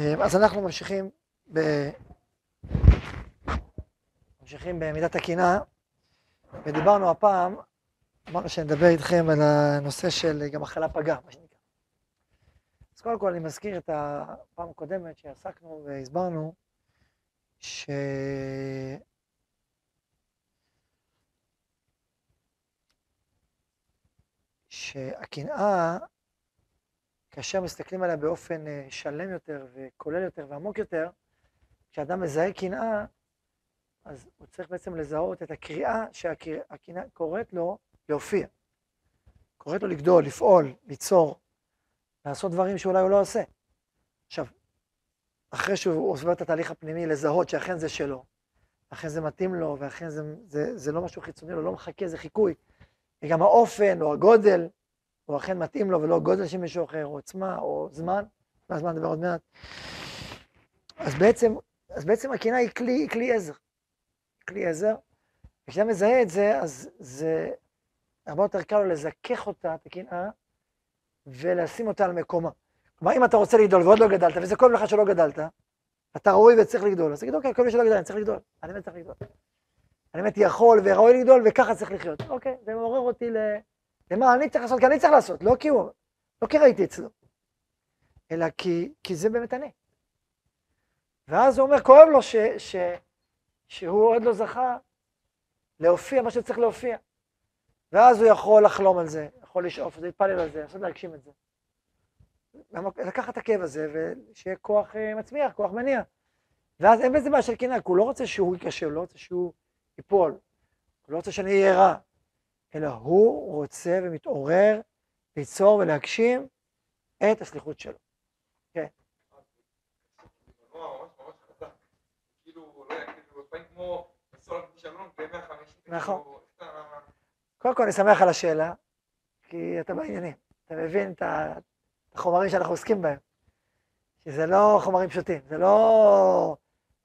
אה, אז אנחנו ממשיכים ב... ממשיכים במידת הקנאה, ודיברנו הפעם, אמרנו שנדבר איתכם על הנושא של גם מחלה פגה, מה שנקרא. אז קודם כל אני מזכיר את הפעם הקודמת שעסקנו והסברנו ש... שהקנאה כאשר מסתכלים עליה באופן אה, שלם יותר וכולל יותר ועמוק יותר, כשאדם מזהה קנאה, אז הוא צריך בעצם לזהות את הקריאה שהקנאה קוראת לו להופיע. קוראת לו לגדול, לפעול, ליצור, לעשות דברים שאולי הוא לא עושה. עכשיו, אחרי שהוא עובר את התהליך הפנימי, לזהות שאכן זה שלו, אכן זה מתאים לו, ואכן זה, זה, זה לא משהו חיצוני לו, לא מחכה, זה חיקוי. וגם האופן או הגודל הוא אכן מתאים לו ולא גודל של מישהו אחר, או עוצמה, או זמן, והזמן נדבר עוד מעט. אז בעצם, אז בעצם הקנאה היא כלי, היא כלי עזר. כלי עזר, וכשאתה מזהה את זה, אז זה הרבה יותר קל לו לזכך אותה, את הקנאה, ולשים אותה על מקומה. כלומר, אם אתה רוצה לגדול ועוד לא גדלת, וזה כואב לך שלא גדלת, אתה ראוי וצריך לגדול, אז תגיד, אוקיי, כל מי שלא גדל, אני צריך לגדול, אני באמת צריך לגדול. אני באמת יכול וראוי לגדול, וככה צריך לחיות. אוקיי, זה מעורר אותי ל... למה אני צריך לעשות? כי אני צריך לעשות, לא כי הוא, לא כי ראיתי אצלו, אלא כי, כי זה באמת אני. ואז הוא אומר, כואב לו ש, ש, שהוא עוד לא זכה להופיע מה שצריך להופיע. ואז הוא יכול לחלום על זה, יכול לשאוף את זה, להתפלל על זה, לעשות להגשים את זה. לקחת את הכאב הזה ושיהיה כוח אה, מצמיח, כוח מניע. ואז אין בזה בעיה של קנאה, כי הוא לא רוצה שהוא ייכשל, הוא לא רוצה שהוא ייפול, הוא לא רוצה שאני אהיה רע, אלא הוא רוצה ומתעורר ליצור ולהגשים את השליחות שלו. כן. נכון. קודם כל אני שמח על השאלה, כי אתה בעניינים, אתה מבין את החומרים שאנחנו עוסקים בהם, שזה לא חומרים פשוטים, זה לא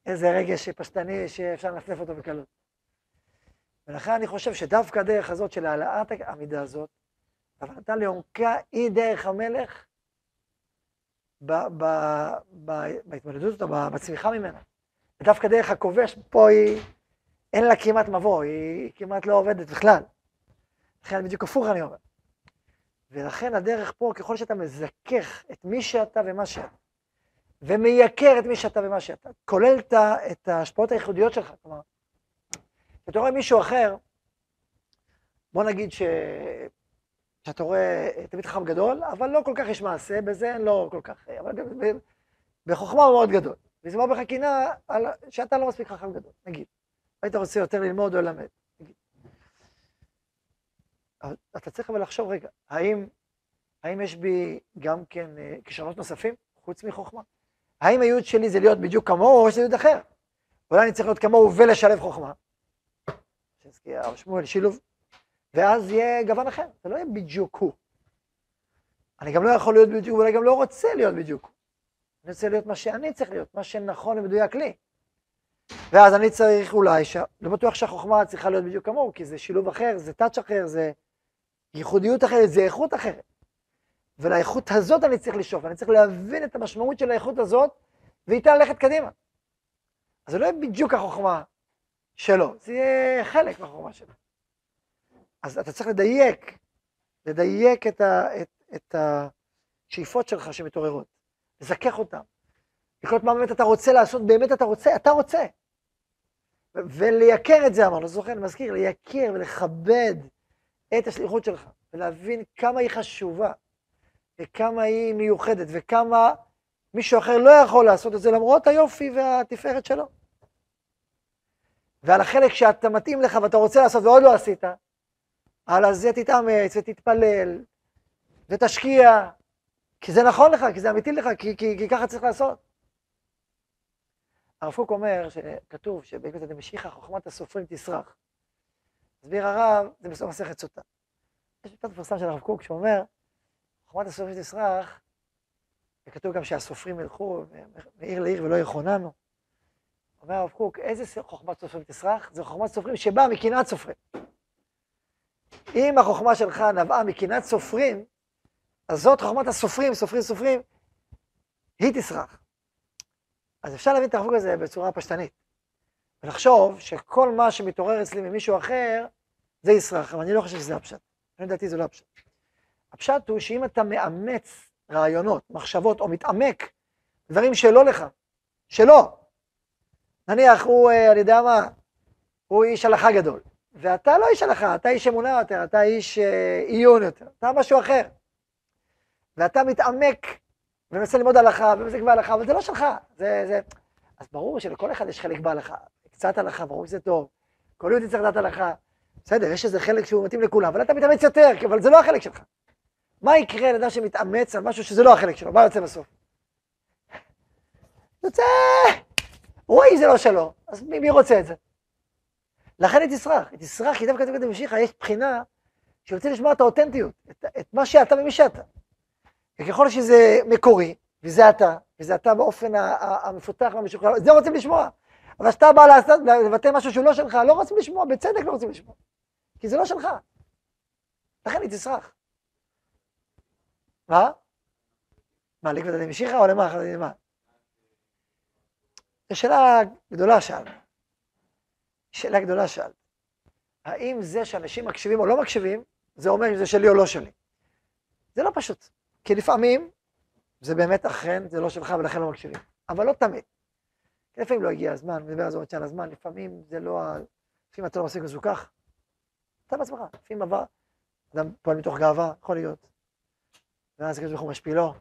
איזה רגש פשטני שאפשר לנפנף אותו בקלות. ולכן אני חושב שדווקא הדרך הזאת של העלאת המידה הזאת, הבנתה לעומקה היא דרך המלך בהתמודדות אותה, בצמיחה ממנה. ודווקא דרך הכובש, פה היא, אין לה כמעט מבוא, היא כמעט לא עובדת בכלל. לכן בדיוק הפוך אני אומר. ולכן הדרך פה, ככל שאתה מזכך את מי שאתה ומה שאתה, ומייקר את מי שאתה ומה שאתה, כולל את ההשפעות הייחודיות שלך, כלומר, אתה רואה מישהו אחר, בוא נגיד ש... שאתה רואה תמיד חכם גדול, אבל לא כל כך יש מעשה, בזה אין לו כל כך, אבל בחוכמה הוא מאוד גדול. וזה אומר בך קינה על... שאתה לא מספיק חכם גדול, נגיד. היית רוצה יותר ללמוד או ללמד, נגיד. אתה צריך אבל לחשוב רגע, האם, האם יש בי גם כן אה, כישרונות נוספים, חוץ מחוכמה? האם הייעוד שלי זה להיות בדיוק כמוהו, או לי ייעוד אחר? אולי אני צריך להיות כמוהו ולשלב חוכמה. שנסקי הרב שמואל, שילוב, ואז יהיה גוון אחר, זה לא יהיה בדיוק הוא. אני גם לא יכול להיות בדיוק, ואולי גם לא רוצה להיות בדיוק. אני רוצה להיות מה שאני צריך להיות, מה שנכון ומדויק לי. ואז אני צריך אולי, ש... לא בטוח שהחוכמה צריכה להיות בדיוק כמוהו, כי זה שילוב אחר, זה טאץ' אחר, זה ייחודיות אחרת, זה איכות אחרת. ולאיכות הזאת אני צריך לשאוף, אני צריך להבין את המשמעות של האיכות הזאת, ואיתה ללכת קדימה. אז זה לא יהיה בדיוק החוכמה שלו, זה יהיה חלק מהחוכמה שלו. אז אתה צריך לדייק, לדייק את, ה, את, את השאיפות שלך שמתעוררות, לזכך אותן, לקלוט מה באמת אתה רוצה לעשות, באמת אתה רוצה, אתה רוצה. ולייקר את זה, אמרנו, זוכר, אני מזכיר, לייקר ולכבד את השליחות שלך, ולהבין כמה היא חשובה, וכמה היא מיוחדת, וכמה מישהו אחר לא יכול לעשות את זה למרות היופי והתפארת שלו. ועל החלק שאתה מתאים לך ואתה רוצה לעשות ועוד לא עשית, על זה תתאמץ ותתפלל ותשקיע, כי זה נכון לך, כי זה אמיתי לך, כי, כי, כי ככה צריך לעשות. הרב קוק אומר, שכתוב שבאמת דמשיחא חוכמת הסופרים תסרח. הסביר הרב, זה בסוף מסכת סוטה. יש משפט מפורסם של הרב קוק שאומר, חוכמת הסופרים תסרח, וכתוב גם שהסופרים ילכו מעיר לעיר ולא יכוננו. אומר הרב קוק, איזה חוכמת סופרים תסרח? זו חוכמת סופרים שבאה מקנאת סופרים. אם החוכמה שלך נבעה מקנאת סופרים, אז זאת חוכמת הסופרים, סופרים סופרים, היא תסרח. אז אפשר להבין את הרב הזה בצורה פשטנית. ולחשוב שכל מה שמתעורר אצלי ממישהו אחר, זה יסרח, אבל אני לא חושב שזה הפשט. אני לדעתי זה לא הפשט. הפשט הוא שאם אתה מאמץ רעיונות, מחשבות, או מתעמק דברים שלא לך, שלא, נניח הוא, אה, אני יודע מה, הוא איש הלכה גדול, ואתה לא איש הלכה, אתה איש אמונה יותר, אתה איש אה, עיון יותר, אתה משהו אחר. ואתה מתעמק ומנסה ללמוד הלכה ומנסה לקבוע הלכה, אבל זה לא שלך, זה, זה... אז ברור שלכל אחד יש חלק בהלכה, קצת הלכה, ברור שזה טוב, כל יהודי צריך לדעת הלכה. בסדר, יש איזה חלק שהוא מתאים לכולם, אבל אתה מתאמץ יותר, אבל זה לא החלק שלך. מה יקרה לאדם שמתאמץ על משהו שזה לא החלק שלו? מה יוצא בסוף? יוצא, רואי זה לא שלו, אז מי, מי רוצה את זה? לכן היא תסרח, היא תסרח, כי דווקא דווקא במשיכה יש בחינה שרוצה לשמוע את האותנטיות, את, את מה שאתה ומי שאתה. וככל שזה מקורי, וזה אתה, וזה אתה באופן המפותח והמשוחרר, זה רוצים לשמוע. אבל כשאתה בא לבטא משהו שהוא לא שלך, לא רוצים לשמוע, בצדק לא רוצים לשמוע. כי זה לא שלך. לכן היא תסרח. מה? מה, לקבוע את המשיכה או למה? מה? זו שאלה גדולה שאלנו. שאלה גדולה שאלת. האם זה שאנשים מקשיבים או לא מקשיבים, זה אומר אם זה שלי או לא שלי? זה לא פשוט. כי לפעמים זה באמת אכן, זה לא שלך ולכן לא מקשיבים. אבל לא תמיד. לפעמים לא הגיע הזמן, נדבר על זה עוד שעה הזמן, לפעמים זה לא ה... לפעמים אתה לא מספיק מזוכח. אתה בעצמך, לפעמים עבר, אדם פועל מתוך גאווה, יכול להיות. ואז הקדוש ברוך הוא משפילו.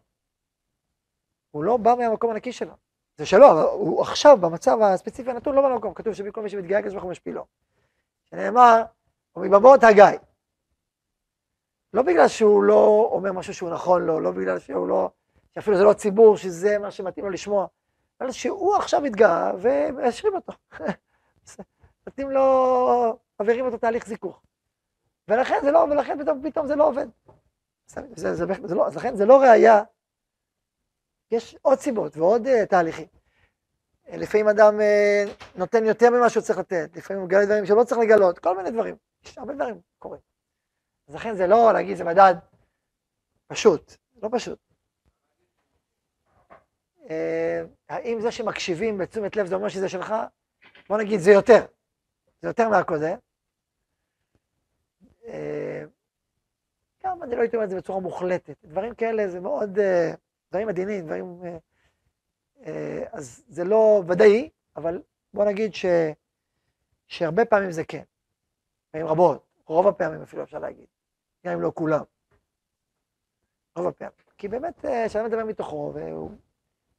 הוא לא בא מהמקום הנקי שלו. זה שלו, אבל הוא עכשיו, במצב הספציפי הנתון, לא במקום. כתוב שבכל מי שמתגאה, הקדוש ברוך הוא משפילו. שנאמר, ומבמות הגיא. לא בגלל שהוא לא אומר משהו שהוא נכון לו, לא בגלל שהוא לא, שאפילו זה לא ציבור, שזה מה שמתאים לו לשמוע, אבל שהוא עכשיו התגאה ומאשרים אותו. נותנים לו, מעבירים אותו תהליך זיכוך. ולכן זה לא, ולכן פתאום, פתאום זה לא עובד. זה, זה, זה, זה לא, אז לכן זה לא ראייה, יש עוד סיבות ועוד uh, תהליכים. לפעמים אדם uh, נותן יותר ממה שהוא צריך לתת, לפעמים הוא מגלה דברים שלא צריך לגלות, כל מיני דברים, יש הרבה דברים קורים. אז לכן זה לא להגיד, זה מדד פשוט, לא פשוט. אה, האם זה שמקשיבים בתשומת לב זה אומר שזה שלך? בוא נגיד, זה יותר. זה יותר מהקודם. אה, גם אני לא הייתי אומר את זה בצורה מוחלטת. דברים כאלה זה מאוד, אה, דברים עדינים, דברים... אז זה לא ודאי, אבל בוא נגיד ש, שהרבה פעמים זה כן. פעמים רבות, רוב הפעמים אפילו אפשר להגיד. גם אם לא כולם. רוב הפעמים. כי באמת, כשאדם מדבר מתוכו,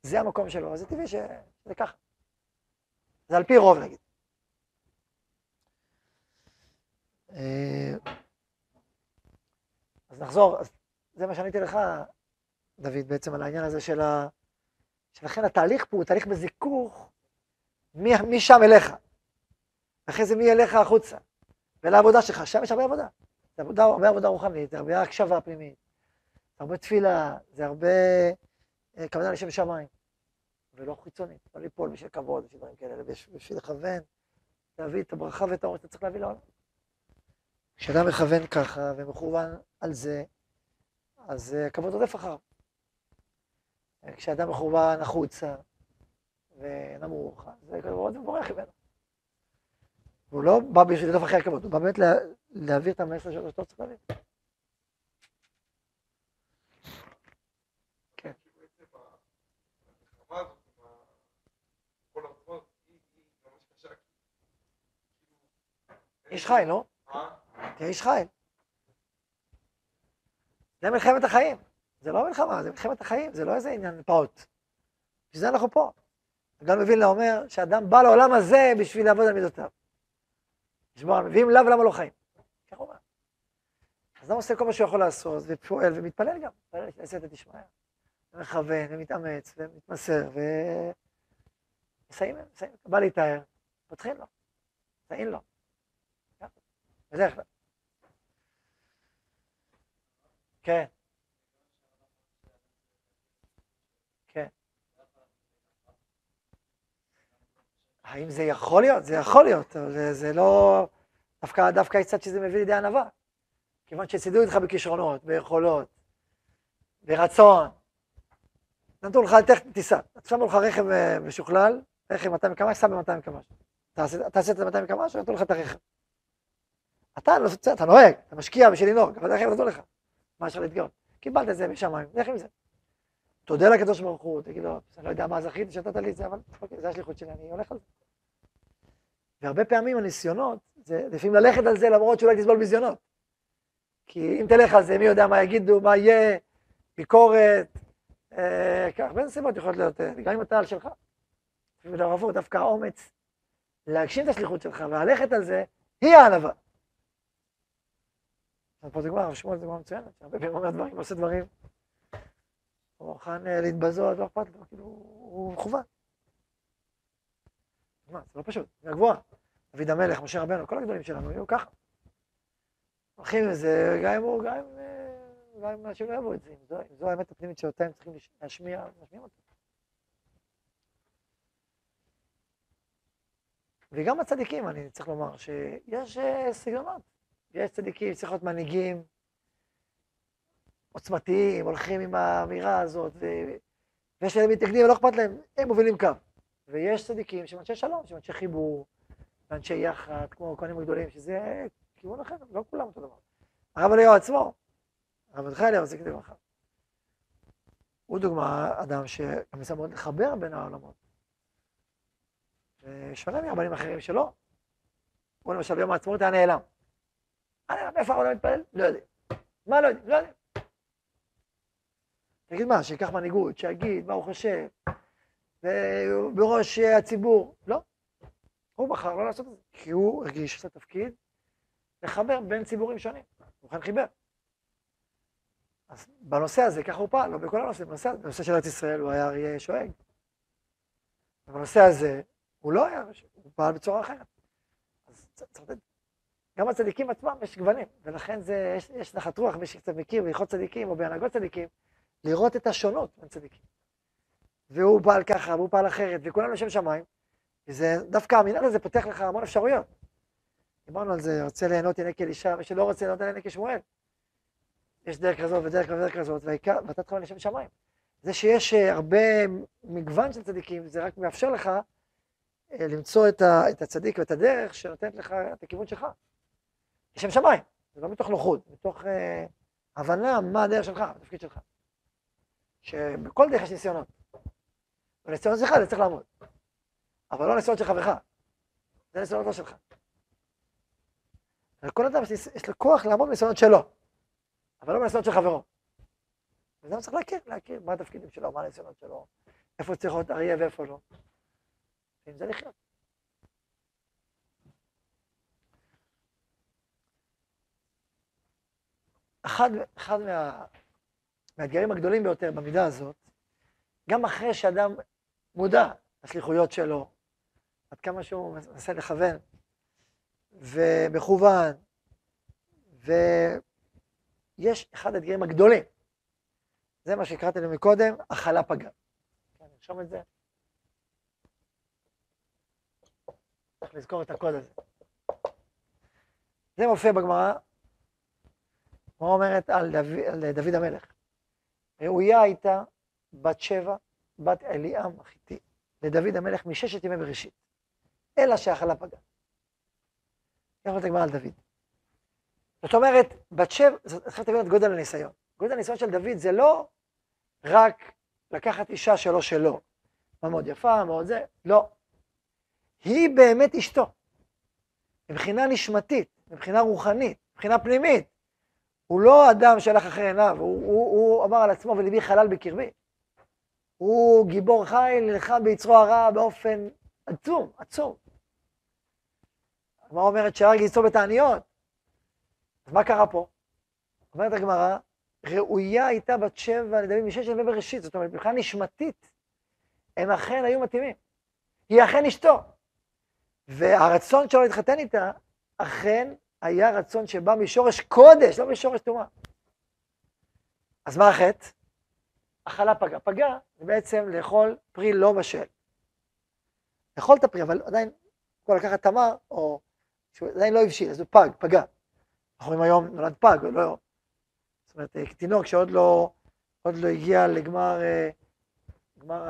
וזה המקום שלו, אז זה טבעי שזה ככה. זה על פי רוב, נגיד. אה, אז נחזור, אז זה מה שעניתי לך, דוד, בעצם על העניין הזה של ה... שלכן התהליך פה הוא תהליך בזיכוך משם אליך. אחרי זה מי אליך החוצה, ולעבודה שלך, שם יש הרבה עבודה. זה עבודה, הרבה עבודה רוחנית, זה הרבה הקשבה פנימית, זה הרבה תפילה, זה הרבה אה, כוונה לשם שמיים, ולא חיצונית, לא ליפול בשביל כבוד, בשביל דברים כאלה, בשביל לכוון, להביא את הברכה ואת האור שאתה צריך להביא לעולם. כשאדם מכוון ככה ומכוון על זה, אז אה, הכבוד רודף אחריו. כשאדם מכוון החוצה ונמוך, אז הכבוד מבורך ממנו. הוא לא בא בשביל לרדוף אחרי הכבוד, הוא בא באמת להעביר את המסר שלו שאתה צריך להעביר. כן. איש חי, לא? תהיה איש חי. זה מלחמת החיים. זה לא מלחמה, זה מלחמת החיים, זה לא איזה עניין פעוט. בשביל זה אנחנו פה. אדם מבין אומר שאדם בא לעולם הזה בשביל לעבוד על מידותיו. לשמור על ואם לאו, למה לא חיים? ככה הוא אומר. אז אדם עושה כל מה שהוא יכול לעשות, ופועל ומתפלל גם, מתפלל סייעתא דשמיא. ומכוון ומתאמץ ומתמסר ו... מסיים, מסיים, בא להתאר, פותחים לו, מסיים לו. בדרך כלל. כן. כן. האם זה יכול להיות? זה יכול להיות, אבל זה לא... דווקא, דווקא קצת שזה מביא לידי ענווה. כיוון שצידדו איתך בכישרונות, ביכולות, ברצון. נתנו לך, תכף תיסע. שמו לך רכב אה, משוכלל, רכב 200 קמ"ש, סע ב-200 קמ"ש. אתה עשית את ה-200 קמ"ש, נתנו לך את הרכב. אתה, לא, אתה נוהג, אתה משקיע בשביל לנהוג, אבל רכב נתנו לך. מה אפשר להתגאות? קיבלת את זה בשמיים, לך עם זה. תודה לקדוש ברוך הוא, תגיד לו, אני לא יודע מה זכיתי שנתת לי את זה, אבל אוקיי, זה השליחות שלי, אני הולך על זה. והרבה פעמים הניסיונות, זה לפעמים ללכת על זה למרות שאולי תסבול ביזיונות. כי אם תלך על זה, מי יודע מה יגידו, מה יהיה, ביקורת, אה, כך, בין סיבות יכולות להיות, אה, גם אם אתה על שלך. הפוך, דווקא האומץ להגשים את השליחות שלך וללכת על זה, היא הענווה. פה זה כבר, שמואל זה כבר מצוינת, הרבה פעמים אומר דברים, עושה דברים. הוא מוכן להתבזות, לא אכפת לו, כאילו, הוא מכוון. מה, זה לא פשוט, זה הגבוהה. דוד המלך, משה רבנו, כל הגדולים שלנו היו ככה. הולכים עם זה, גם אם הוא, גם אם, אה, אנשים לא יבואו את זה, אם זו, אם זו האמת הפנימית שאותה הם צריכים להשמיע, להשמיע אותה. וגם הצדיקים, אני צריך לומר, שיש אה, סגנונות. יש צדיקים, צריך להיות מנהיגים עוצמתיים, הולכים עם האמירה הזאת, ו... ויש להם מתנגדים, לא אכפת להם, הם מובילים קו. ויש צדיקים שהם אנשי שלום, שהם אנשי חיבור, ואנשי יחד, כמו הכהנים הגדולים, שזה כיוון אחר, לא כולם אותו דבר. הרב אליהו עצמו, הרב מרדכי אליהו, כדי ברכה. הוא דוגמה, אדם שגם ניסה מאוד לחבר בין העולמות. ושונה מהרבנים אחרים שלו. הוא למשל ביום העצמאות היה נעלם. היה נעלם, איפה העולם מתפלל? לא יודע. מה לא יודע? לא יודע. תגיד מה, שיקח מנהיגות, שיגיד מה הוא חושב, בראש הציבור. לא. הוא בחר לא לעשות את זה, כי הוא הרגיש את התפקיד לחבר בין ציבורים שונים. הוא כאן חיבר. אז בנושא הזה, ככה הוא פעל, לא בכל הנושא, בנושא, בנושא של ארץ ישראל הוא היה אריה שואג. בנושא הזה, הוא לא היה, הוא פעל בצורה אחרת. אז צריך לתת, גם הצדיקים עצמם יש גוונים, ולכן זה, יש, יש נחת רוח, מי שקצת מכיר בהלכות צדיקים או בהנהגות צדיקים, לראות את השונות בין צדיקים. והוא פעל ככה, והוא פעל אחרת, וכולנו לשם שמיים, וזה, דווקא המנהל הזה פותח לך המון אפשרויות. דיברנו על זה, רוצה ליהנות ינק אלישע, מי שלא רוצה ליהנות ינק כשמואל. יש דרך כזאת ודרך ודרך כזאת, והעיקר, ואתה תחלון לשם שמיים. זה שיש אה, הרבה מגוון של צדיקים, זה רק מאפשר לך אה, למצוא את הצדיק ואת הדרך שנותנת לך את הכיוון שלך. לשם שמיים, זה לא מתוך נוחות, מתוך אה, הבנה מה הדרך שלך, התפקיד שלך. שבכל דרך יש ניסיונות. בניסיונות שלך זה צריך לעמוד. אבל לא ניסיונות של חברך, זה ניסיונות לא שלך. לכל אדם יש לו כוח לעמוד בניסיונות שלו, אבל לא בניסיונות של חברו. וזה צריך להכיר, להכיר מה התפקידים שלו, מה הניסיונות שלו, איפה צריך להיות אריה ואיפה לא. ועם זה לחיות. אחד, אחד מה, מהאתגרים הגדולים ביותר במידה הזאת, גם אחרי שאדם מודע לשליחויות שלו, עד כמה שהוא מנסה לכוון, ומכוון, ויש אחד האתגרים הגדולים, זה מה שהקראתי לנו מקודם, הכלה פגה. נרשום את זה. צריך לזכור את הקוד הזה. זה מופיע בגמרא, מה אומרת על דוד, על דוד המלך. ראויה הייתה בת שבע, בת אליעם החיתי, לדוד המלך מששת ימי בראשית, אלא שהחלה פגה. איך אומרת הגמרא על דוד? זאת אומרת, בת שבע, צריך להבין את גודל הניסיון. גודל הניסיון של דוד זה לא רק לקחת אישה שלא שלו, מה מאוד יפה, מאוד זה, לא. היא באמת אשתו. מבחינה נשמתית, מבחינה רוחנית, מבחינה פנימית. הוא לא אדם שהלך אחרי עיניו, הוא, הוא, אמר על עצמו, וליבי חלל בקרבי. הוא גיבור חיל, נלחם ביצרו הרע באופן עצום, עצום. הגמרא אומרת שהרג יצרו בתעניות. אז מה קרה פה? אומרת הגמרא, ראויה הייתה בת שבע לדוד משש ימי בראשית, זאת אומרת, מבחינה נשמתית, הם אכן היו מתאימים. היא אכן אשתו. והרצון שלו להתחתן איתה, אכן היה רצון שבא משורש קודש, לא משורש טומאה. אז מה החטא? אכלה פגה. פגה זה בעצם לאכול פרי לא בשל. לאכול את הפרי, אבל עדיין, כמו לקחת תמר, או שהוא עדיין לא הבשיל, אז הוא פג, פגע. אנחנו רואים היום נולד פג, לא... זאת אומרת, תינוק שעוד לא, עוד לא הגיע לגמר, אה, גמר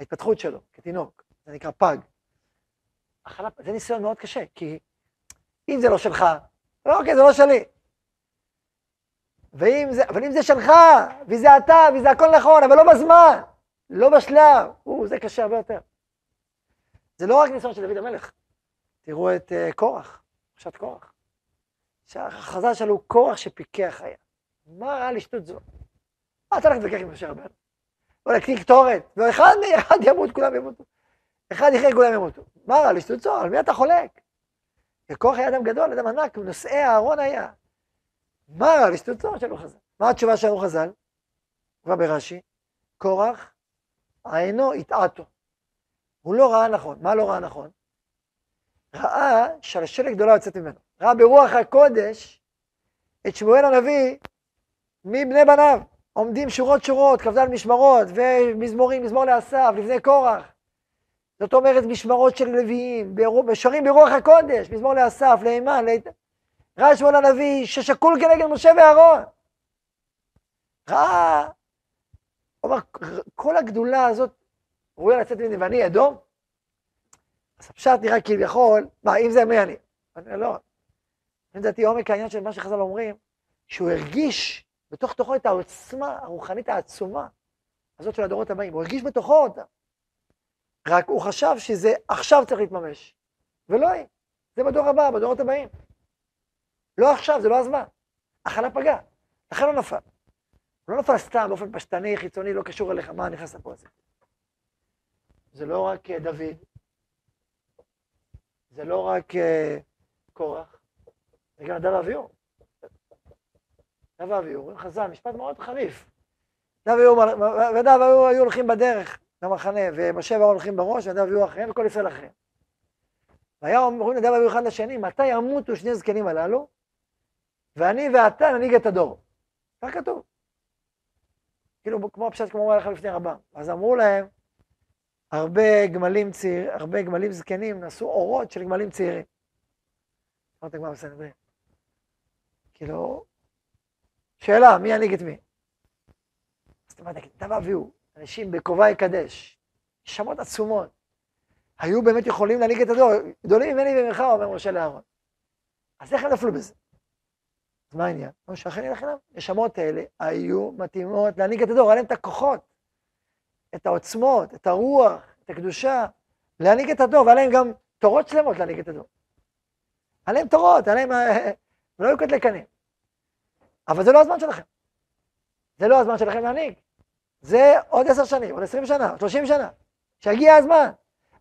ההתפתחות שלו כתינוק, זה נקרא פג. החלה, זה ניסיון מאוד קשה, כי אם זה לא שלך, לא, אוקיי, זה לא שלי. ואם זה, אבל אם זה שלך, וזה אתה, וזה הכל נכון, אבל לא בזמן, לא בשלב, או, זה קשה הרבה יותר. זה לא רק ניסיון של דוד המלך. תראו את uh, קורח, פרשת קורח. שהחז"ל שלו הוא קורח שפיקח היה. מה רע לשטות זו? מה אתה הולך להתווכח עם משה רבנו? או להקטין קטורת, ואחד אחד ימות, כולם ימותו. אחד יחיה, כולם ימותו. מה רע לשטות זו? על מי אתה חולק? וקורח היה אדם גדול, אדם ענק, נושאי אהרון היה. מה לשטות זו? שאלו חז"ל. מה התשובה שאמרו חז"ל? כבר ברש"י, קורח, עינו הטעתו. הוא לא ראה נכון. מה לא ראה נכון? ראה שלשלת גדולה יוצאת ממנו. ראה ברוח הקודש את שמואל הנביא מבני בניו. עומדים שורות שורות, כ"ד משמרות, ומזמורים, מזמור לאסף, לפני קורח. זאת אומרת, משמרות של לוויים, שרים ברוח הקודש, מזמור לאסף, לאימן, לית... ראה שמואל הנביא ששקול כנגד משה ואהרון. ראה, הוא אמר, כל הגדולה הזאת ראויה לצאת ממני ואני אדום? אז הפשט נראה כביכול, מה, אם זה מי אני? אני לא. לדעתי עומק העניין של מה שחז"ל אומרים, שהוא הרגיש בתוך תוכו את העוצמה הרוחנית העצומה הזאת של הדורות הבאים, הוא הרגיש בתוכו אותה. רק הוא חשב שזה עכשיו צריך להתממש, ולא היא. זה בדור הבא, בדורות הבאים. לא עכשיו, זה לא הזמן. הכלה פגע, לכן לא נפל. הוא לא נפל סתם, באופן פשטני, חיצוני, לא קשור אליך, מה נכנס לפה הזה. זה לא רק אה, דוד, זה לא רק אה, קורח, זה גם נדב אביהו. נדב אביהו, אומרים חז"ל, משפט מאוד חריף. נדב אביהו היו הולכים בדרך למחנה, ומשה ואהרון הולכים בראש, ונדב אביהו אחריהם, וכל ישראל אחריהם. והיה אומרים נדב אביהו אחד לשני, מתי ימותו שני זקנים הללו, ואני ואתה ננהיג את הדור. כך כתוב. כאילו, כמו הפשט, כמו אמר לך לפני רבם. אז אמרו להם, הרבה גמלים צעיר, הרבה גמלים זקנים נשאו אורות של גמלים צעירים. אמרת הגמרא בסנהדרין. כאילו, שאלה, מי ינהיג את מי? אז אתה אומר, דבר אביהו, אנשים בכובע יקדש, נשמות עצומות, היו באמת יכולים להנהיג את הדור, גדולים ממני וממך, אומר משה לאהרון. אז איך הם נפלו בזה? אז מה העניין? כמו שאכן ילך אליו, נשמות האלה היו מתאימות להנהיג את הדור, היה להם את הכוחות, את העוצמות, את הרוח, את הקדושה, להנהיג את הדור, והיה להם גם תורות שלמות להנהיג את הדור. היה להם תורות, היה להם... לא היו קטלי קנים. אבל זה לא הזמן שלכם. זה לא הזמן שלכם להנהיג. זה עוד עשר שנים, עוד עשרים שנה, עוד שלושים שנה, שיגיע הזמן.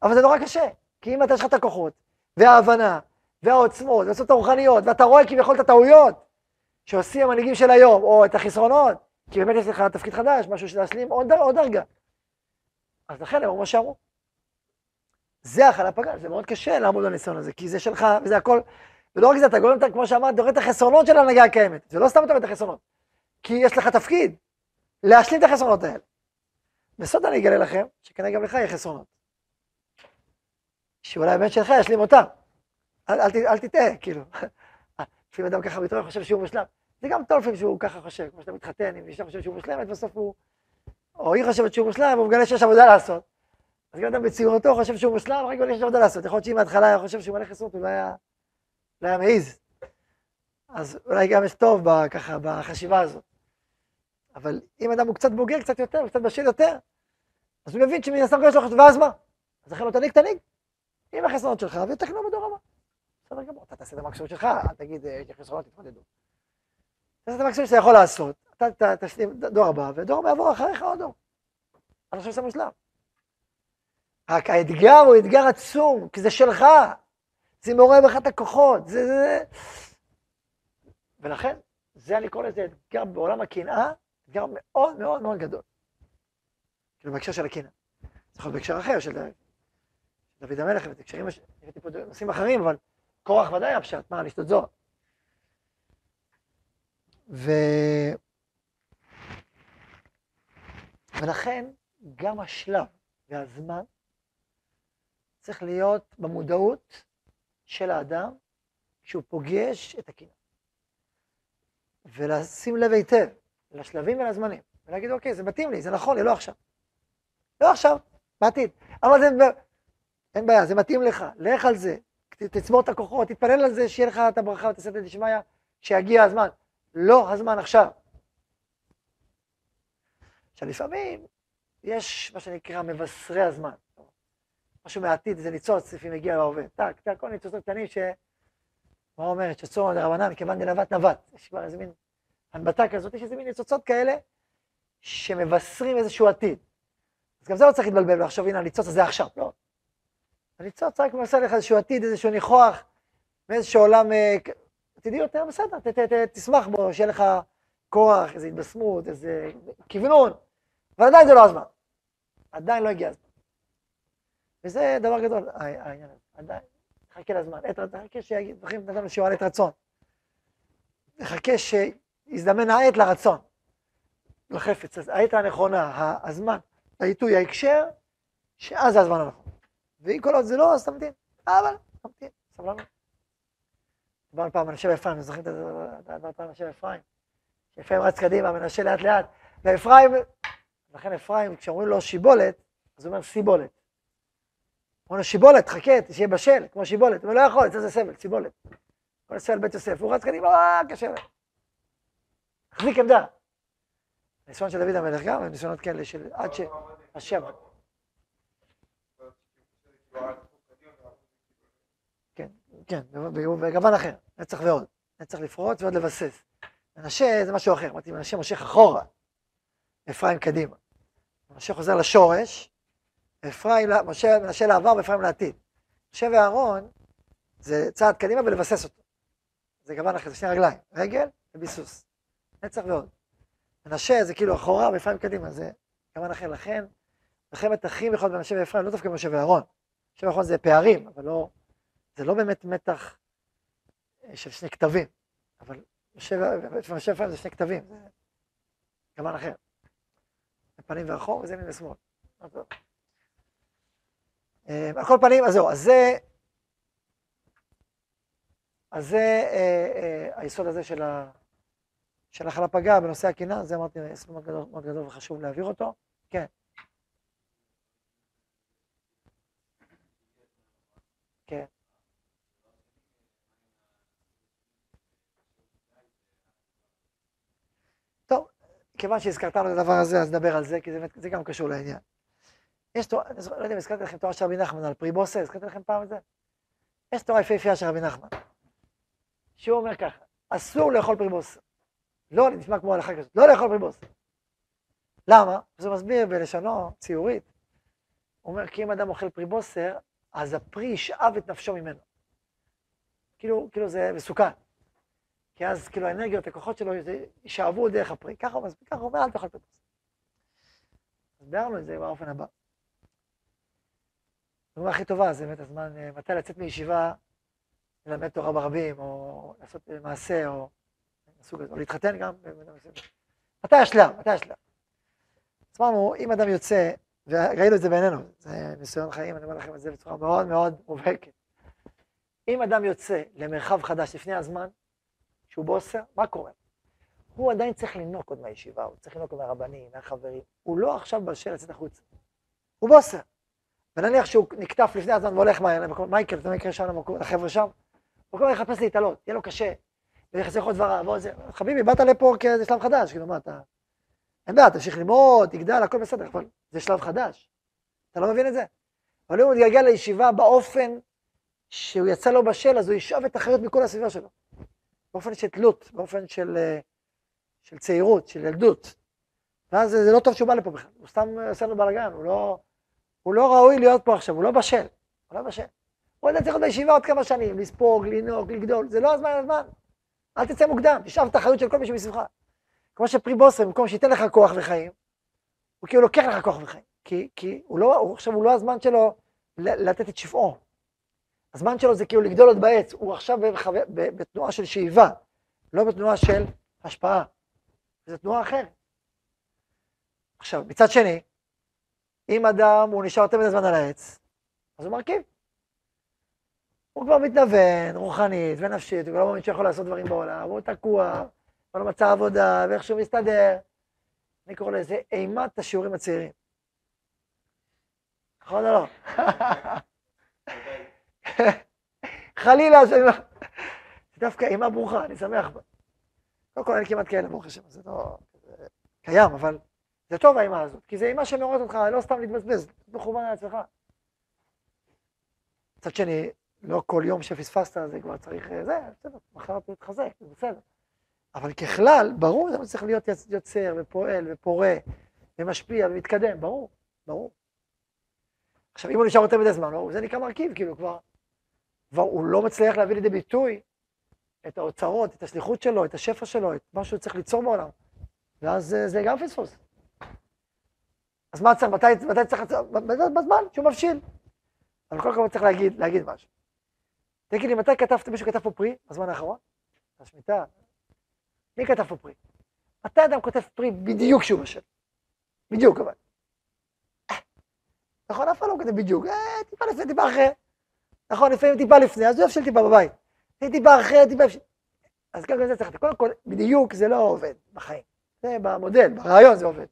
אבל זה נורא קשה, כי אם אתה יש לך את הכוחות, וההבנה, והעוצמות, והעוצמות הרוחניות, ואתה רואה כביכול את הטעויות שעושים המנהיגים של היום, או את החסרונות, כי באמת יש לך תפקיד חדש, משהו להשלים עוד, עוד דרגה. אז לכן הם אמרו מה שאמרו. זה הכלה פגע, זה מאוד קשה לעמוד בניסיון הזה, כי זה שלך, וזה הכל, ולא רק זה, אתה גורם, כמו שאמרת, רואה את החסרונות של ההנהגה הקיימת. זה לא סתם אתה את החסרונות, כי יש לך תפקיד להשלים את החסרונות האלה. בסוד אני אגלה לכם, שכנראה גם לך יהיה חסרונות. שאולי הבן שלך ישלים אותם. אל, אל, אל תטעה, כאילו. לפעמים אדם ככה מתעורר חושב שהוא מושלם. זה גם טוב לפעמים שהוא ככה חושב, כמו שאתה מתחתן עם אישה חושבת שהוא מושלמת, בסוף הוא... או היא חושבת שהוא מושלם, והוא מגלה שיש עבודה לעשות. אז גם אדם בציורתו חושב שהוא מושלם, רק מגלה שיש עבודה לעשות. יכול להיות שאם מההתחלה היה חושב שהוא מלא חסרות, הוא לא היה, לא היה מעז. אז אולי גם יש טוב ככה בחשיבה הזאת. אבל אם אדם הוא קצת בוגר, קצת יותר, קצת בשל יותר, אז הוא מבין שמן הסתם יש לו חשוב, ואז מה? אז לכן לא תנהיג, תנהיג. עם החסרונות שלך, ותקנו בדור הבא. בסדר גמור, אתה תעשה את המקסימום שלך, אל תגיד, יש לי חסרונות, תתמודדו. תעשה את המקסימום שאתה יכול לעשות, אתה תשלים דור הבא, ודור הבא יעבור אחריך עוד דור. אני חושב שזה מושלם. רק האתגר הוא אתגר עצום, כי זה שלך. זה מעורר בך את הכוחות, זה, זה... ולכן, זה אני קורא לזה אתגר בעולם הקנאה, אתגר מאוד מאוד מאוד גדול. כאילו בהקשר של הקנאה. זה יכול להיות בהקשר אחר של דוד המלך, ובהקשרים, הבאתי פה נושאים אחרים, אבל קורח ודאי הפשט, מה, לשתות זוהר. ו... ולכן גם השלב והזמן צריך להיות במודעות של האדם כשהוא פוגש את הקנאה. ולשים לב היטב לשלבים ולזמנים. ולהגיד, אוקיי, זה מתאים לי, זה נכון לי, לא עכשיו. לא עכשיו, בעתיד. אבל זה, אין בעיה, זה מתאים לך, לך על זה, תצבור את הכוחות, תתפלל על זה, שיהיה לך את הברכה ותעשה את דשמיא, שיגיע הזמן. לא הזמן עכשיו. עכשיו, לפעמים יש מה שנקרא מבשרי הזמן. משהו מהעתיד, איזה ניצוץ, לפעמים מגיע לעובד. טק, טק, כל ניצוצות קטנים ש... מה אומרת? שצור דרבנן, כיוון דנבט נבט. יש כבר איזה מין הנבטה כזאת, יש איזה מין ניצוצות כאלה שמבשרים איזשהו עתיד. אז גם זה לא צריך להתבלבל ולחשוב, הנה הניצוץ הזה עכשיו, לא. הניצוץ רק מבשר לך איזשהו עתיד, איזשהו ניחוח, מאיזשהו עולם אה, עתידי יותר, בסדר, ת, ת, ת, תשמח בו, שיהיה לך כוח, איזו התבשמות, איזה כוונון, אבל עדיין זה לא הזמן. עדיין לא הגיע הזמן. וזה דבר גדול, העניין הזה, עדיין. תחכה לזמן, תחכה שיגיד, זוכרים, נתנו שיעור עת רצון. תחכה שיזדמן העת לרצון, לחפץ. אז העת הנכונה, הזמן, העיתוי, ההקשר, שאז זה הזמן הנכון. ואם כל עוד זה לא, אז תמתין. אבל, תמתין, סבלנות. דיברנו פעם על שבע אפרים, אתם זוכרים את הדבר פעם על שבע אפרים? שאפרים רץ קדימה, מנשה לאט לאט, ואפרים, לכן אפרים, כשאומרים לו שיבולת, אז הוא אומר סיבולת. אומרים לו שיבולת, חכה, שיהיה בשל, כמו שיבולת. הוא לא יכול, אצל זה סבל, סיבולת. כל ישראל בית יוסף, הוא רץ קדימה, אה, קשה להם. החזיק עמדה. ניסיון של דוד המלך גם, ניסיונות כאלה של עד ש... השם. כן, בגוון אחר, נצח ועוד. נצח לפרוץ ועוד לבסס. מנשה זה משהו אחר, אמרתי, מנשה מושך אחורה, אפרים קדימה. מנשה חוזר לשורש, אפרים, משה, מנשה לעבר ואפרים לעתיד. משה ואהרון זה צעד קדימה ולבסס אותו. זה גוון אחר, זה שני רגליים, רגל וביסוס. נצח ועוד. מנשה זה כאילו אחורה ואפרים קדימה, זה גוון אחר. לכן, מלחמת אחים יכול להיות מנשה ואפרים, לא דווקא משה ואהרון. משה ואהרון זה פערים, אבל לא, זה לא באמת מתח אה, של שני כתבים. אבל משה ואפרים זה שני כתבים, זה גוון אחר. פנים ואחור וזה ימין ושמאל. אה, על כל פנים, אז זהו, אז זה, אז זה אה, אה, היסוד הזה של, ה, של החלה פגה בנושא הקנאה, זה אמרתי, יסוד מאוד גדול, מאוד גדול וחשוב להעביר אותו. כן. כן. טוב, כיוון שהזכרת לנו את הדבר הזה, אז נדבר על זה, כי זה, זה גם קשור לעניין. יש תורה, אני לא יודע אם הזכרתי לכם תורה של רבי נחמן על פרי בוסה, הזכרתי לכם פעם את זה? יש תורה יפהפייה של רבי נחמן, שהוא אומר ככה, אסור לאכול פרי בוסה. לא, אני נשמע כמו הלכה כזאת, לא לאכול פרי בוסה. למה? זה מסביר בלשונו, ציורית. הוא אומר, כי אם אדם אוכל פרי בוסר, אז הפרי ישאב את נפשו ממנו. כאילו, כאילו זה מסוכן. כי אז כאילו האנרגיות, הכוחות שלו, ישאבו דרך הפרי. ככה הוא מסביר, ככה הוא אומר, אל תאכל בוסר. אז ביארנו את זה באופן הבא. הדוגמה הכי טובה זה באמת הזמן, אה, מתי לצאת מישיבה, ללמד תורה ברבים, או לעשות אה, מעשה, או מסוג הזה, או להתחתן גם. מתי השלב? מתי השלב? אז אמרנו, אם אדם יוצא, וראינו את זה בעינינו, זה ניסיון חיים, אני אומר לכם את זה בצורה מאוד מאוד מובהקת. אם אדם יוצא למרחב חדש לפני הזמן, שהוא בוסר, מה קורה? הוא עדיין צריך לנוק עוד מהישיבה, הוא צריך לנוק מהרבנים, מהחברים. הוא לא עכשיו בשל לצאת החוצה. הוא בוסר. ונניח שהוא נקטף לפני הזמן והולך מהר, מה יקרה? מה יקרה שם לחבר'ה שם? הוא כל יחפש להתעלות, יהיה לו קשה, ויחסך עוד דבריו, ועוד זה. חביבי, באת לפה כאיזה שלב חדש, כאילו, מה אתה... אין בעיה, תמשיך ללמוד, תגדל, הכל בסדר, אבל זה שלב חדש. אתה לא מבין את זה? אבל אם הוא מתגלגל לישיבה באופן שהוא יצא לו בשל, אז הוא ישאב את החיות מכל הסביבה שלו. באופן של תלות, באופן של, אה, של צעירות, של ילדות. ואז זה לא טוב שהוא בא לפה בכלל, הוא סתם עושה לנו בלאגן, הוא לא... הוא לא ראוי להיות פה עכשיו, הוא לא בשל, הוא לא בשל. הוא עדיין צריך להיות בישיבה עוד כמה שנים, לספוג, לנהוג, לגדול, זה לא הזמן הזמן. אל תצא מוקדם, תשאב את האחריות של כל מי שמסביבך. כמו שפרי בוסר, במקום שייתן לך כוח וחיים, הוא כאילו לוקח לך כוח וחיים. כי, כי הוא לא, הוא, עכשיו הוא לא הזמן שלו לתת את שפעו. הזמן שלו זה כאילו לגדול עוד בעץ, הוא עכשיו בחו... בתנועה של שאיבה, לא בתנועה של השפעה. זו תנועה אחרת. עכשיו, מצד שני, אם אדם, הוא נשאר יותר מדי זמן על העץ, אז הוא מרכיב. הוא כבר מתנוון, רוחנית ונפשית, הוא כבר לא מאמין שיכול לעשות דברים בעולם, הוא תקוע, הוא לא מצא עבודה, ואיכשהו מסתדר. אני קורא לזה אימת השיעורים הצעירים. נכון או לא? חלילה שאני לא... זה דווקא אימה ברוכה, אני שמח בה. קודם כל אין כמעט כאלה, ברוך השם, זה לא... קיים, אבל זה טוב האימה הזאת, כי זה אימה שמעוררת אותך, לא סתם להתבזבז, מכוון לעצמך. מצד שני, לא כל יום שפספסת זה כבר צריך, אה, זה, בסדר, מחר אתה תתחזק, זה בסדר. אבל ככלל, ברור זה צריך להיות יוצר ופועל ופורה ומשפיע ומתקדם, ברור, ברור. עכשיו, אם הוא נשאר יותר מדי זמן, זה נקרא מרכיב, כאילו כבר, כבר הוא לא מצליח להביא לידי ביטוי את האוצרות, את השליחות שלו, את השפע שלו, את מה שהוא צריך ליצור בעולם. ואז זה, גם פספוס. אז מה צריך, מתי, מתי צריך, בזמן שהוא מבשיל. אבל כל כך צריך להגיד, להגיד משהו. תגיד לי, מתי כתבת, מישהו כתב פה פרי, בזמן האחרון? השמיטה. מי כתב פה פרי? מתי אדם כותב פרי בדיוק כשהוא בשל? בדיוק אבל. נכון, אף אחד לא כותב בדיוק, אה, טיפה לפני, טיפה אחרי. נכון, לפעמים טיפה לפני, אז הוא יבשל טיפה בבית. טיפה אחרי, טיפה יבשל. אז ככה זה צריך, קודם כל, בדיוק זה לא עובד בחיים. זה במודל, ברעיון זה עובד.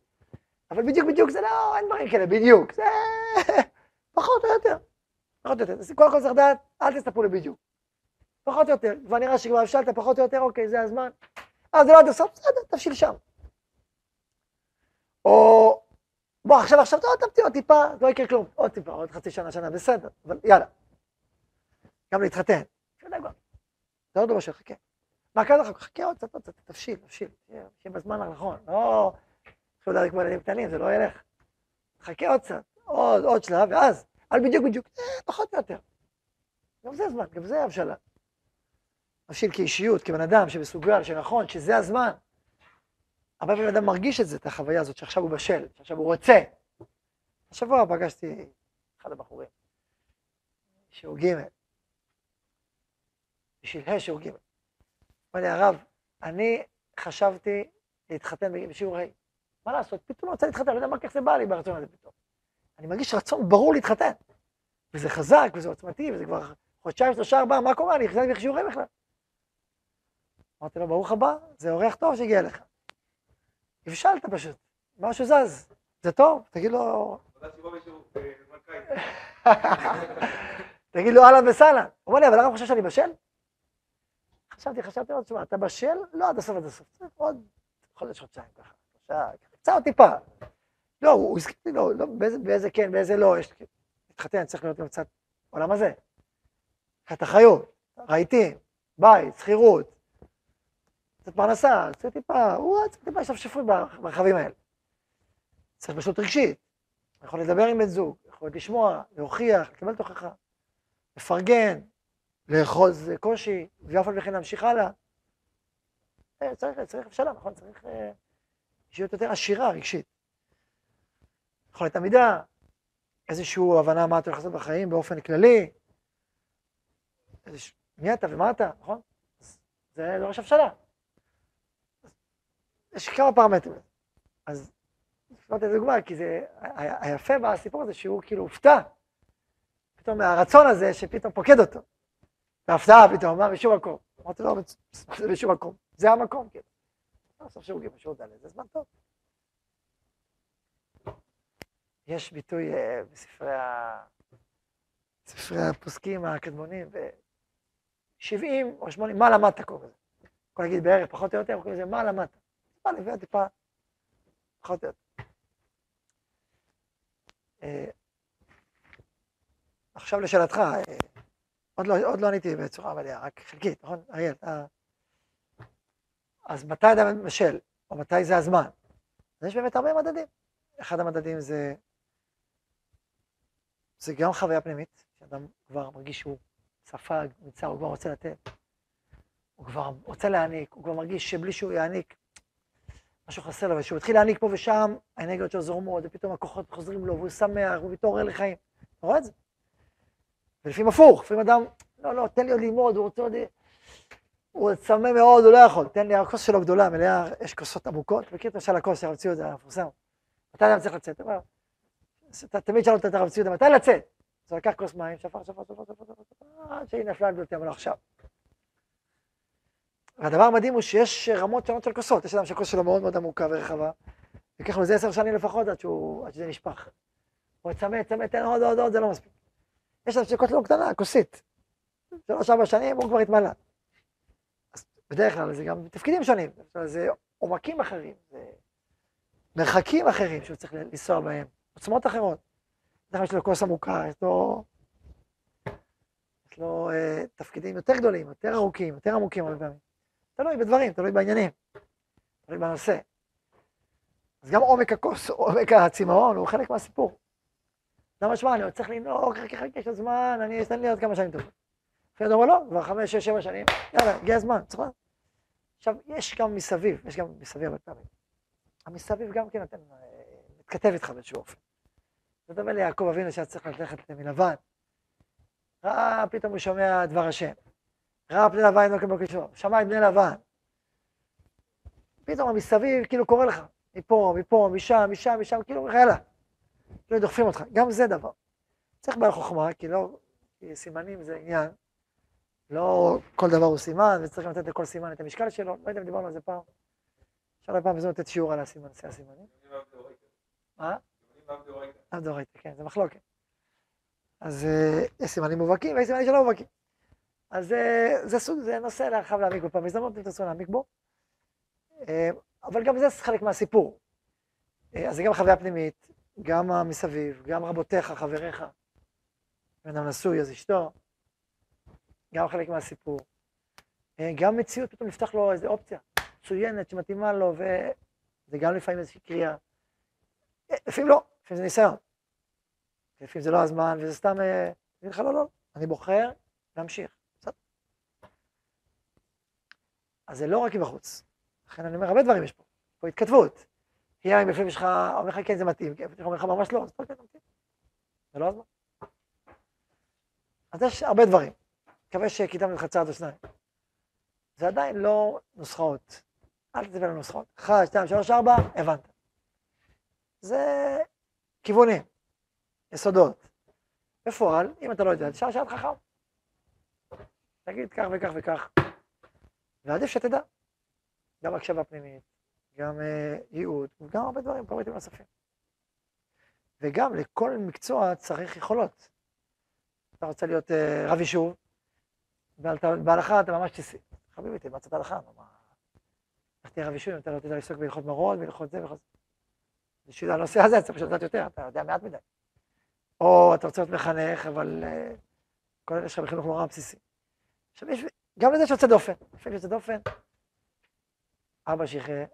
אבל בדיוק בדיוק זה לא, אין דברים כאלה, בדיוק. זה פחות או יותר. פחות או יותר. אז קודם כל צריך לדעת, אל תסתפרו לבדיוק. פחות או יותר. כבר נראה שכבר הבשלת פחות או יותר, אוקיי, זה הזמן. אה, זה לא עד הסוף, בסדר, תבשיל שם. או, בוא, עכשיו, עכשיו, עוד תמתין עוד טיפה, לא יקרה כלום. עוד טיפה, עוד חצי שנה, שנה, בסדר, אבל יאללה. גם להתחתן. זה עוד לא בשל, חכה. מה קרה לך? חכה עוד קצת, עוד קצת, תבשיל, תבשיל. שיהיה בזמן הנכון. לא, עכשיו לדעת כמו ילדים קטנים, זה לא ילך. חכה עוד קצת, עוד, עוד שלב, ואז, על בדיוק בדיוק, אה, פחות או יותר. גם זה זמן, גם זה הבשלה. מבשיל כאישיות, כבן אדם שמסוגל, שנכון, שזה הזמן. הרבה פעמים אדם מרגיש את זה, את החוויה הזאת, שעכשיו הוא בשל, שעכשיו הוא רוצה. השבוע פגשתי אחד הבחורים, שיעור ג', בשביל ה' שיעור ג'. אמר לי, הרב, אני חשבתי להתחתן בשיעור ה'. מה לעשות, פתאום רוצה להתחתן, לא יודע מה, איך זה בא לי ברצון הזה פתאום. אני מרגיש רצון ברור להתחתן. וזה חזק, וזה עוצמתי, וזה כבר חודשיים, שלושה, ארבעה, מה קורה? אני חשבתי בשיעורים בכלל. אמרתי לו, ברוך הבא, זה אורח טוב שהגיע לך. הבשלת פשוט, משהו זז, זה טוב, תגיד לו... תגיד לו אהלן וסהלן. הוא אומר לי, אבל הרב חושב שאני בשל? חשבתי, חשבתי, תשמע, אתה בשל? לא עד הסוף עד הסוף. עוד חודש, חודשיים ככה. קצת עוד טיפה. לא, הוא הסכים לא, לא, באיזה כן, באיזה לא, יש... להתחתן, צריך להיות גם קצת עולם הזה. קצת אחריות, רהיטים, בית, שכירות, קצת פרנסה, קצת טיפה, הוא צריך טיפה השתפשפות במרחבים האלה. צריך פשוט רגשית, יכול לדבר עם בן זוג, יכול לשמוע, להוכיח, לקבל תוכחה, לפרגן, לאחוז קושי, ואף על פי כן להמשיך הלאה. אה, צריך, צריך הבשלה, נכון? צריך אה, אישיות יותר עשירה רגשית. יכולת עמידה, איזושהי הבנה מה אתה הולך לעשות בחיים באופן כללי. איזוש... מי אתה ומה אתה, נכון? זה דורש הבשלה. יש כמה פרמטרים. אז נתתי דוגמה, כי זה היפה בסיפור הזה שהוא כאילו הופתע. פתאום מהרצון הזה שפתאום פוקד אותו. בהפתעה פתאום, מה בשום מקום. אמרתי לו, זה בשום מקום. זה המקום, כאילו. בסוף שיעור ג' שיעור ד', זה זמן טוב. יש ביטוי uh, בספרי, ה... בספרי הפוסקים הקדמונים, ב-70 או 80, מה למדת קוראים לזה? יכול להגיד בערך, פחות או יותר, קוראים לזה מה למדת. טיפה לפני טיפה, פחות או יותר. Uh, עכשיו לשאלתך, uh, עוד לא, עוד לא עניתי בצורה מלאה, רק חלקית, נכון? אריאל, אתה... אז מתי אדם בשל, או מתי זה הזמן? אז יש באמת הרבה מדדים. אחד המדדים זה, זה גם חוויה פנימית, שאדם כבר מרגיש שהוא ספג, נמצא, הוא כבר רוצה לתת. הוא כבר רוצה להעניק, הוא כבר מרגיש שבלי שהוא יעניק, משהו חסר לו, וכשהוא התחיל להעניק פה ושם, האנרגיות שלו זורמות, ופתאום הכוחות חוזרים לו, והוא שמח, והוא מתעורר לחיים. אתה רואה את זה? ולפעמים הפוך, לפעמים אדם, לא, לא, תן לי עוד ללמוד, הוא רוצה עוד... הוא צמא מאוד, הוא לא יכול, תן לי, הכוס שלו גדולה, מלאה, יש כוסות עמוקות, מכיר את השאלה הכוס, הרב ציוד המפורסם? מתי אדם צריך לצאת? תמיד שאלו את הרב ציוד, מתי לצאת? אז הוא לקח כוס מים, שפר, שפר, שפר, שפר, שפר, עד שהיא נפלה גדולתי, אבל לא עכשיו. והדבר המדהים הוא שיש רמות שונות של כוסות, יש אדם שהכוס שלו מאוד מאוד עמוקה ורחבה, ייקח לו איזה עשר שנים לפחות עד שזה נשפך. הוא צמא, צמא, תן עוד, עוד, עוד, זה לא מספיק. יש לנו שקוטלו קטנה, כוסית. שלוש, ארבע שנים הוא כבר התמלא. אז בדרך כלל זה גם תפקידים שונים, זה עומקים אחרים, זה מרחקים אחרים שהוא צריך לנסוע בהם, עוצמות אחרות. בדרך כלל יש לו כוס עמוקה, יש לו, יש לו אה, תפקידים יותר גדולים, יותר ארוכים, יותר עמוקים הרבה פעמים. תלוי בדברים, תלוי בעניינים, תלוי בנושא. אז גם עומק הכוס, עומק הצמאון, הוא חלק מהסיפור. זה משמע, אני עוד צריך לנהוג, חכה חכה, יש לו זמן, אני אתן לי עוד כמה שנים טובות. אחרי זה אומר לא, כבר חמש, שש, שבע שנים, יאללה, הגיע הזמן, צריך לדעת. עכשיו, יש גם מסביב, יש גם מסביב הרבה פעמים. המסביב גם כן נותן, אה, מתכתב איתך באיזשהו אופן. זה דומה ליעקב אבינו שהיה צריך ללכת מלבן. ראה, פתאום הוא שומע דבר השם. ראה פני לבן לא כמו כשור, שמע את בני לבן. פתאום המסביב כאילו קורא לך, מפה, מפה, משם, משם, משם, כאילו, יאללה. כאילו דוחפים אותך, גם זה דבר. צריך בעל חוכמה, כי לא, כי סימנים זה עניין. לא כל דבר הוא סימן, וצריך לתת לכל סימן את המשקל שלו. לא יודע אם דיברנו על זה פעם. אפשר לפעם בזמן לתת שיעור על הסימן, הסימנים. מה? אב דאורייתא, כן, זה מחלוקת. אז אה, יש סימנים מובהקים ויש סימנים שלא מובהקים. אז אה, זה סוג, זה נושא להרחב להעמיק בו פעם הזדמנות, אם תרצו להעמיק בו. אה, אבל גם זה חלק מהסיפור. אז זה גם חוויה פנימית, גם המסביב, גם רבותיך, חבריך. בן אדם נשוי, אז אשתו. גם חלק מהסיפור. גם מציאות, פתאום נפתח לו איזו אופציה מצוינת שמתאימה לו, וזה גם לפעמים איזושהי קריאה. לפעמים לא, לפעמים זה ניסיון. לפעמים זה לא הזמן, וזה סתם, אני לך, לא, לא, אני בוחר להמשיך. אז זה לא רק מבחוץ. לכן אני אומר, הרבה דברים יש פה. פה התכתבות. יהיה אם לפעמים יש לך, אומר לך, כן, זה מתאים, כן, אומר לך, ממש לא, אז אתה מתאים. זה לא הזמן. אז יש הרבה דברים. מקווה שקידמנו לך צעד או שניים. זה עדיין לא נוסחאות. אל תצפה לנוסחאות. אחת, שתיים, שלוש, ארבע, הבנת. זה כיוונים, יסודות. בפועל, אם אתה לא יודע, תשאל שאלת חכם. תגיד כך וכך וכך, ועדיף שתדע. גם הקשבה פנימית, גם אה, ייעוד, וגם הרבה דברים פרמיטים נוספים. וגם לכל מקצוע צריך יכולות. אתה רוצה להיות אה, רב יישוב, בהלכה אתה ממש תסי. חביבי, תלמד קצת הלכה, מה... איך תהיה רב יישוב אם אתה לא תדע לעסוק בהלכות מרוד, בהלכות זה והלכות זה. בשביל הנושא הזה צריך לדעת יותר, אתה יודע מעט מדי. או אתה רוצה להיות מחנך, אבל uh, כל אלה שלך בחינוך נורא בסיסי. עכשיו יש, גם לזה יש יוצא דופן. לפעמים יוצא דופן. אבא שיחיה, אה,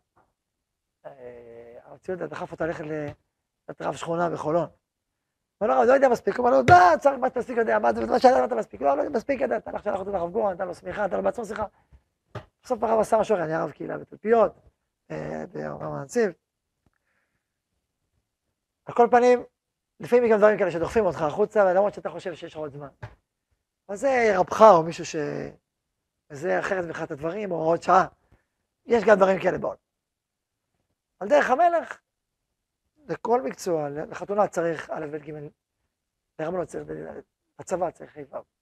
הרב ציודה דחף אותה ללכת לרב שכונה בחולון. הוא לא, לא יודע מספיק, הוא אמר לו, מה צריך, מה מספיק יודע, מה שאתה לא מספיק, לא, לא מספיק יודע, אתה הלך שלח אותו לרב גורן, נתן לו שמיכה, נתן לו בעצמו שיחה. בסוף הרב עשה משהו אחר, אני הרב קהילה בתלפיות, אה, ברב הנציב. על כל פנים, לפעמים גם דברים כאלה שדוחפים אותך החוצה, למרות שאתה חושב שיש לך עוד זמן. אז זה רבך או מישהו ש... זה אחרת מבחינת הדברים, או עוד שעה. יש גם דברים כאלה בעוד. על דרך המלך, לכל מקצוע, לחתונה צריך א', ב', ג', לרמנות צריך, בצבא צריך ה', ו'.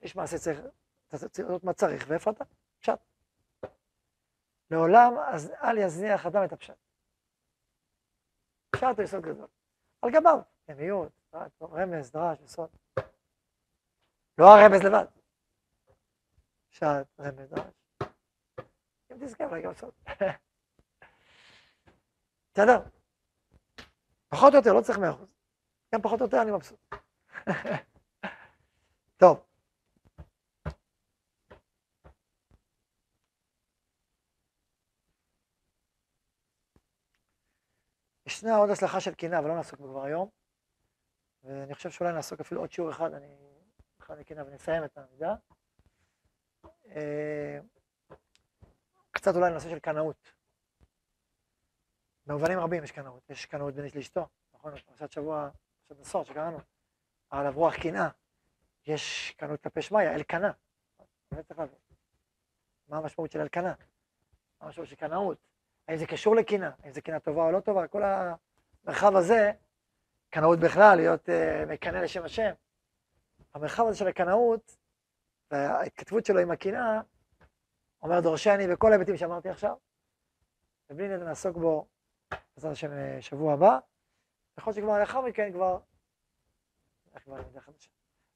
יש מעשה צריך, אתה צריך לראות מה צריך, ואיפה אתה? פשט. לעולם, אל יזניח אדם את הפשט. פשט הוא יסוד גדול. על גביו, פנימיות, רמז, דרש, יסוד. לא הרמז לבד. פשט, רמז, דרש. אם תזכה, אולי גם סוד. בסדר? פחות או יותר, לא צריך מאה אחוז. גם פחות או יותר אני מבסוט. טוב. ישנה עוד הצלחה של קינה, אבל לא נעסוק בה כבר היום. ואני חושב שאולי נעסוק אפילו עוד שיעור אחד, אני אחד לקינה ונסיים את העמידה. אה, קצת אולי נושא של קנאות. במובנים רבים יש קנאות. יש קנאות בין איש לאשתו, נכון? פרשת שבוע, פרשת מסור שקראנו, על אברוח קנאה. יש קנאות כלפי שמיא, אלקנה. מה המשמעות של אלקנה? מה המשמעות של קנאות? האם זה קשור לקנאה? האם זה קנאה טובה או לא טובה? כל המרחב הזה, קנאות בכלל, להיות uh, מקנא לשם השם. המרחב הזה של הקנאות, וההתכתבות שלו עם הקנאה, אומר דורשני בכל ההיבטים שאמרתי עכשיו, ובלי נעסוק בו בעזרת השם אה, שבוע הבא. יכול להיות שכבר לאחר מכן כבר... נלך כבר ללמידה חדשה.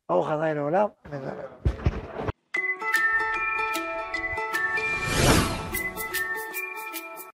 ברוך ה' לעולם.